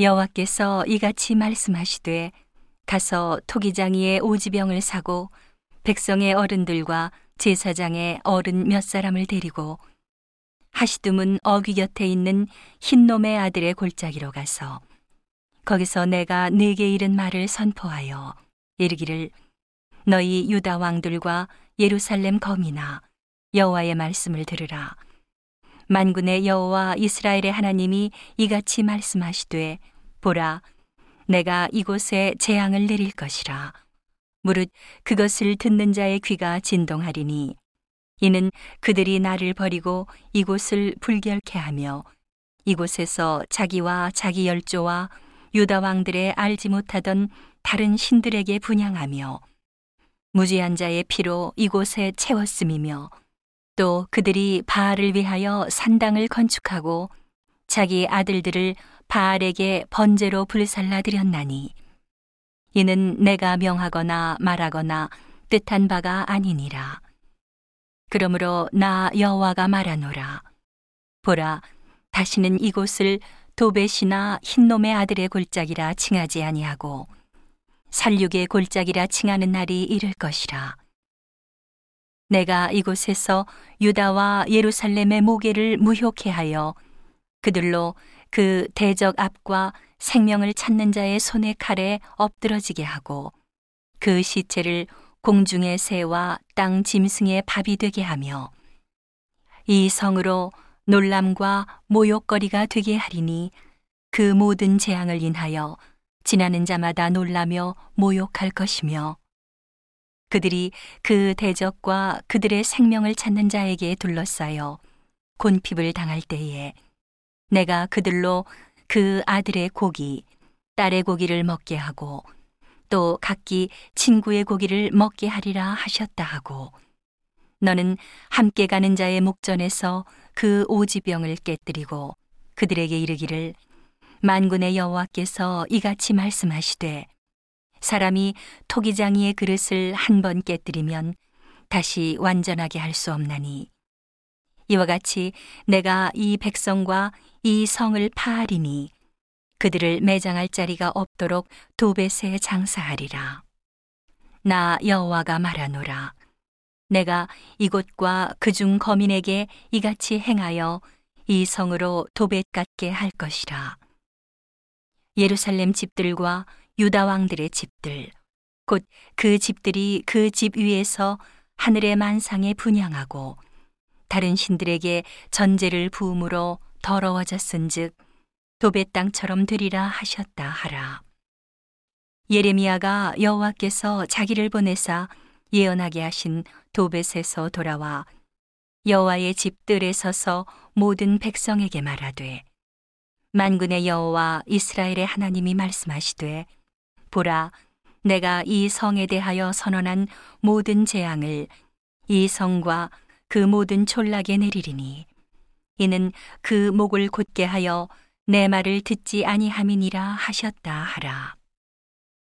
여호와께서 이같이 말씀하시되 가서 토기장이의 오지병을 사고 백성의 어른들과 제사장의 어른 몇 사람을 데리고 하시둠은 어귀 곁에 있는 흰놈의 아들의 골짜기로 가서 거기서 내가 네게 이른 말을 선포하여 이르기를 너희 유다 왕들과 예루살렘 거민아 여호와의 말씀을 들으라. 만군의 여호와 이스라엘의 하나님이 이같이 말씀하시되 보라 내가 이곳에 재앙을 내릴 것이라. 무릇 그것을 듣는 자의 귀가 진동하리니 이는 그들이 나를 버리고 이곳을 불결케 하며 이곳에서 자기와 자기 열조와 유다 왕들의 알지 못하던 다른 신들에게 분양하며 무지한 자의 피로 이곳에 채웠음이며 또 그들이 바알을 위하여 산당을 건축하고 자기 아들들을 바알에게 번제로 불살라 드렸나니 이는 내가 명하거나 말하거나 뜻한 바가 아니니라. 그러므로 나 여호와가 말하노라. 보라 다시는 이곳을 도벳이나 흰놈의 아들의 골짜기라 칭하지 아니하고 살육의 골짜기라 칭하는 날이 이를 것이라. 내가 이곳에서 유다와 예루살렘의 모계를 무효케 하여 그들로 그 대적 앞과 생명을 찾는 자의 손의 칼에 엎드러지게 하고 그 시체를 공중의 새와 땅 짐승의 밥이 되게 하며 이 성으로 놀람과 모욕거리가 되게 하리니 그 모든 재앙을 인하여 지나는 자마다 놀라며 모욕할 것이며 그들이 그 대적과 그들의 생명을 찾는 자에게 둘러싸여 곤핍을 당할 때에 내가 그들로 그 아들의 고기, 딸의 고기를 먹게 하고 또 각기 친구의 고기를 먹게 하리라 하셨다 하고 너는 함께 가는 자의 목전에서 그 오지병을 깨뜨리고 그들에게 이르기를 만군의 여호와께서 이같이 말씀하시되 사람이 토기장이의 그릇을 한 번 깨뜨리면 다시 완전하게 할 수 없나니 이와 같이 내가 이 백성과 이 성을 파하리니 그들을 매장할 자리가 없도록 도벳에 장사하리라. 나 여호와가 말하노라. 내가 이곳과 그중 거민에게 이같이 행하여 이 성으로 도벳 같게 할 것이라. 예루살렘 집들과 유다 왕들의 집들, 곧 그 집들이 그 집 위에서 하늘의 만상에 분양하고 다른 신들에게 전제를 부음으로 더러워졌은즉 도배 땅처럼 되리라 하셨다 하라. 예레미야가 여호와께서 자기를 보내사 예언하게 하신 도벳에서 돌아와 여호와의 집들에 서서 모든 백성에게 말하되 만군의 여호와 이스라엘의 하나님이 말씀하시되 보라 내가 이 성에 대하여 선언한 모든 재앙을 이 성과 그 모든 촌락에 내리리니 이는 그 목을 곧게 하여 내 말을 듣지 아니함이니라 하셨다 하라